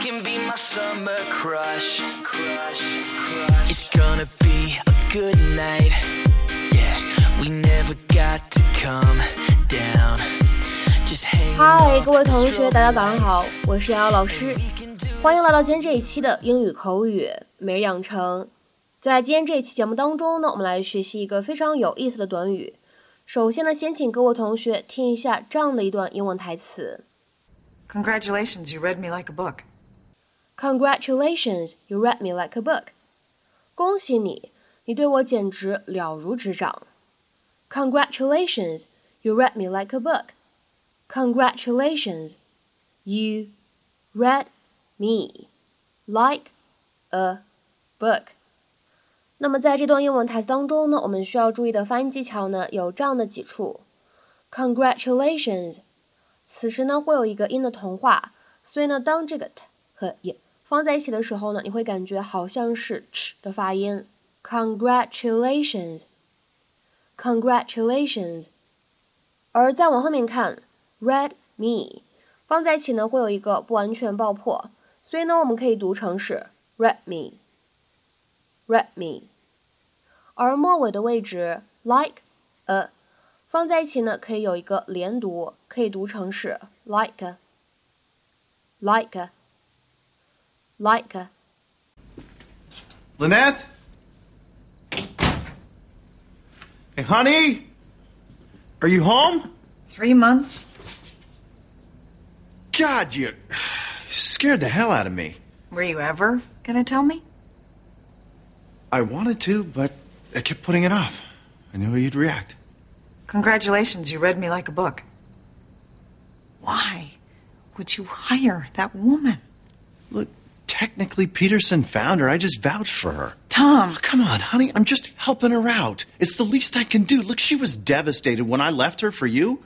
can be my summer crush. Crush, crush. It's gonna be a good night. Yeah, we never got to come down. Just hang 嗨，各位同学，大家早上好，我是瑶瑶老师，欢迎来到今天这一期的英语口语每日养成。在今天这一期节目当中呢，我们来学习一个非常有意思的短语。首先呢，先请各位同学听一下这样的一段英文台词。Congratulations, you read me like a book. Congratulations, you read me like a book. 恭喜你，你对我简直了如指掌。Congratulations, you read me like a book. Congratulations, you read me like a book. 那么在这段英文台词当中呢，我们需要注意的发音技巧呢有这样的几处。Congratulations，此时呢会有一个音的同化，所以呢当这个 t 和 y 放在一起的时候呢，你会感觉好像是 ch 的发音。Congratulations，Congratulations，而再往后面看，read me 放在一起呢会有一个不完全爆破，所以呢我们可以读成是 read me，read me。而末尾的位置 like a 放在一起呢，可以有一个连读，可以读成是 like like like。Lynette? Hey, honey? Are you home? Three months? God, you scared the hell out of me. Were you ever gonna tell me? I wanted to, but I kept putting it off. I knew how you'd react. Congratulations, you read me like a book. Why would you hire that woman? Look, technically, Peterson found her. I just vouched for her. Tom, Come on, honey. I'm just helping her out. It's the least I can do. Look, she was devastated when I left her for you.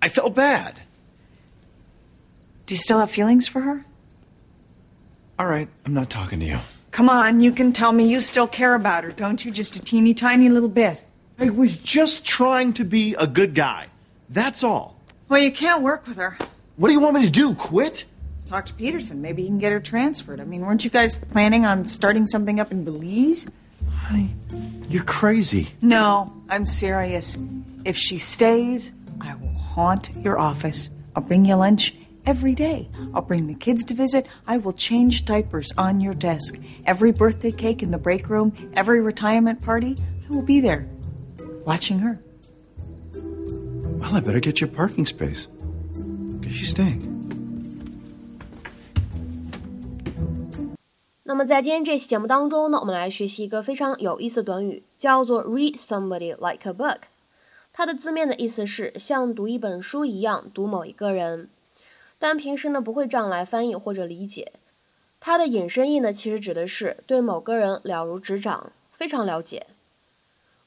I felt bad. do you still have feelings for her? All right, I'm not talking to you. Come on, you can tell me you still care about her, don't you? Just a teeny tiny little bit. I was just trying to be a good guy. That's all. Well, you can't work with her. What do you want me to do? Quit? Talk to Peterson. Maybe he can get her transferred. I mean, weren't you guys planning on starting something up in Belize? Honey, you're crazy. No, I'm serious. If she stays, I will haunt your office. I'll bring you lunch every day. I'll bring the kids to visit. I will change diapers on your desk. Every birthday cake in the break room, every retirement party, I will be there, watching her. Well, I better get you a parking space. Because she's staying. 那么在今天这期节目当中呢，我们来学习一个非常有意思的短语，叫做 read somebody like a book。它的字面的意思是像读一本书一样读某一个人，但平时呢不会这样来翻译或者理解。它的引申义呢，其实指的是对某个人了如指掌，非常了解，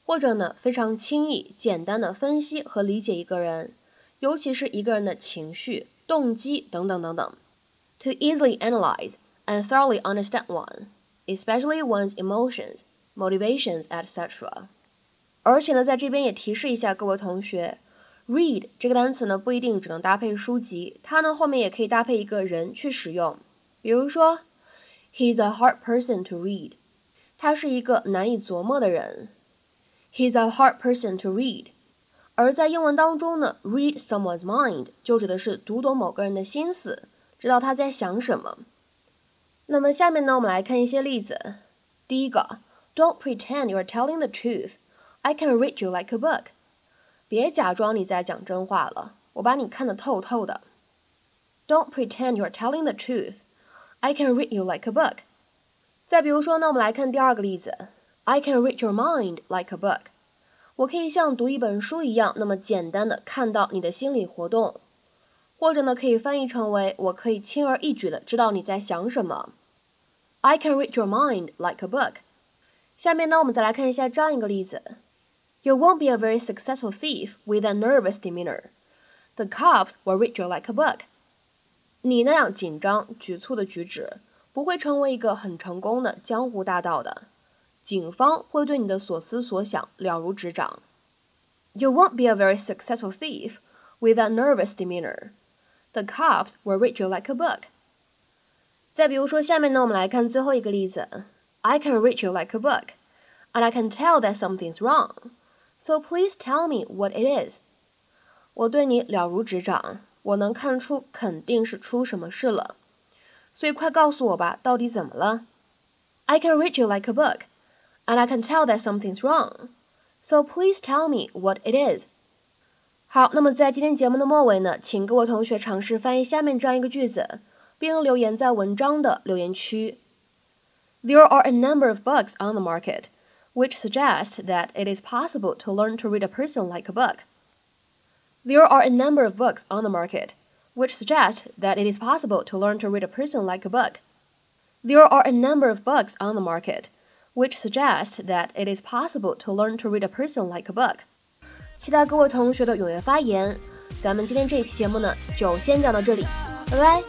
或者呢非常轻易、简单的分析和理解一个人，尤其是一个人的情绪、动机等等等等。To easily analyze and thoroughly understand one, especially one's emotions, motivations, etc. 而且呢，在这边也提示一下各位同学，read 这个单词呢不一定只能搭配书籍，它呢后面也可以搭配一个人去使用。比如说，He's a hard person to read，他是一个难以琢磨的人。He's a hard person to read。而在英文当中呢，read someone's mind 就指的是读懂某个人的心思，知道他在想什么。 那么下面呢，我们来看一些例子。第一个，Don't pretend you're telling the truth. I can read you like a book. 别假装你在讲真话了，我把你看得透透的。Don't pretend you're telling the truth. I can read you like a book. 再比如说呢，我们来看第二个例子。I can read your mind like a book. 我可以像读一本书一样，那么简单的看到你的心理活动。或者呢，可以翻译成为我可以轻而易举的知道你在想什么。I can read your mind like a book。下面呢，我们再来看一下这样一个例子：You won't be a very successful thief with a nervous demeanor. The cops will read you like a book. 你那样紧张局促的举止，不会成为一个很成功的江湖大盗的。警方会对你的所思所想了如指掌。You won't be a very successful thief with a nervous demeanor. The cops will read you like a book. 再比如说，下面呢，我们来看最后一个例子。I can read you like a book, and I can tell that something's wrong. So please tell me what it is. 我对你了如指掌，我能看出肯定是出什么事了，所以快告诉我吧，到底怎么了？I can read you like a book, and I can tell that something's wrong. So please tell me what it is. 好，那么在今天节目的末尾呢，请各位同学尝试翻译下面这样一个句子，并留言在文章的留言区。There are a number of books on the market which suggest that it is possible to learn to read a person like a book. There are a number of books on the market which suggest that it is possible to learn to read a person like a book. There are a number of books on the market which suggest that it is possible to learn to read a person like a book. 期待各位同学的踊跃发言。咱们今天这一期节目呢，就先讲到这里，拜拜。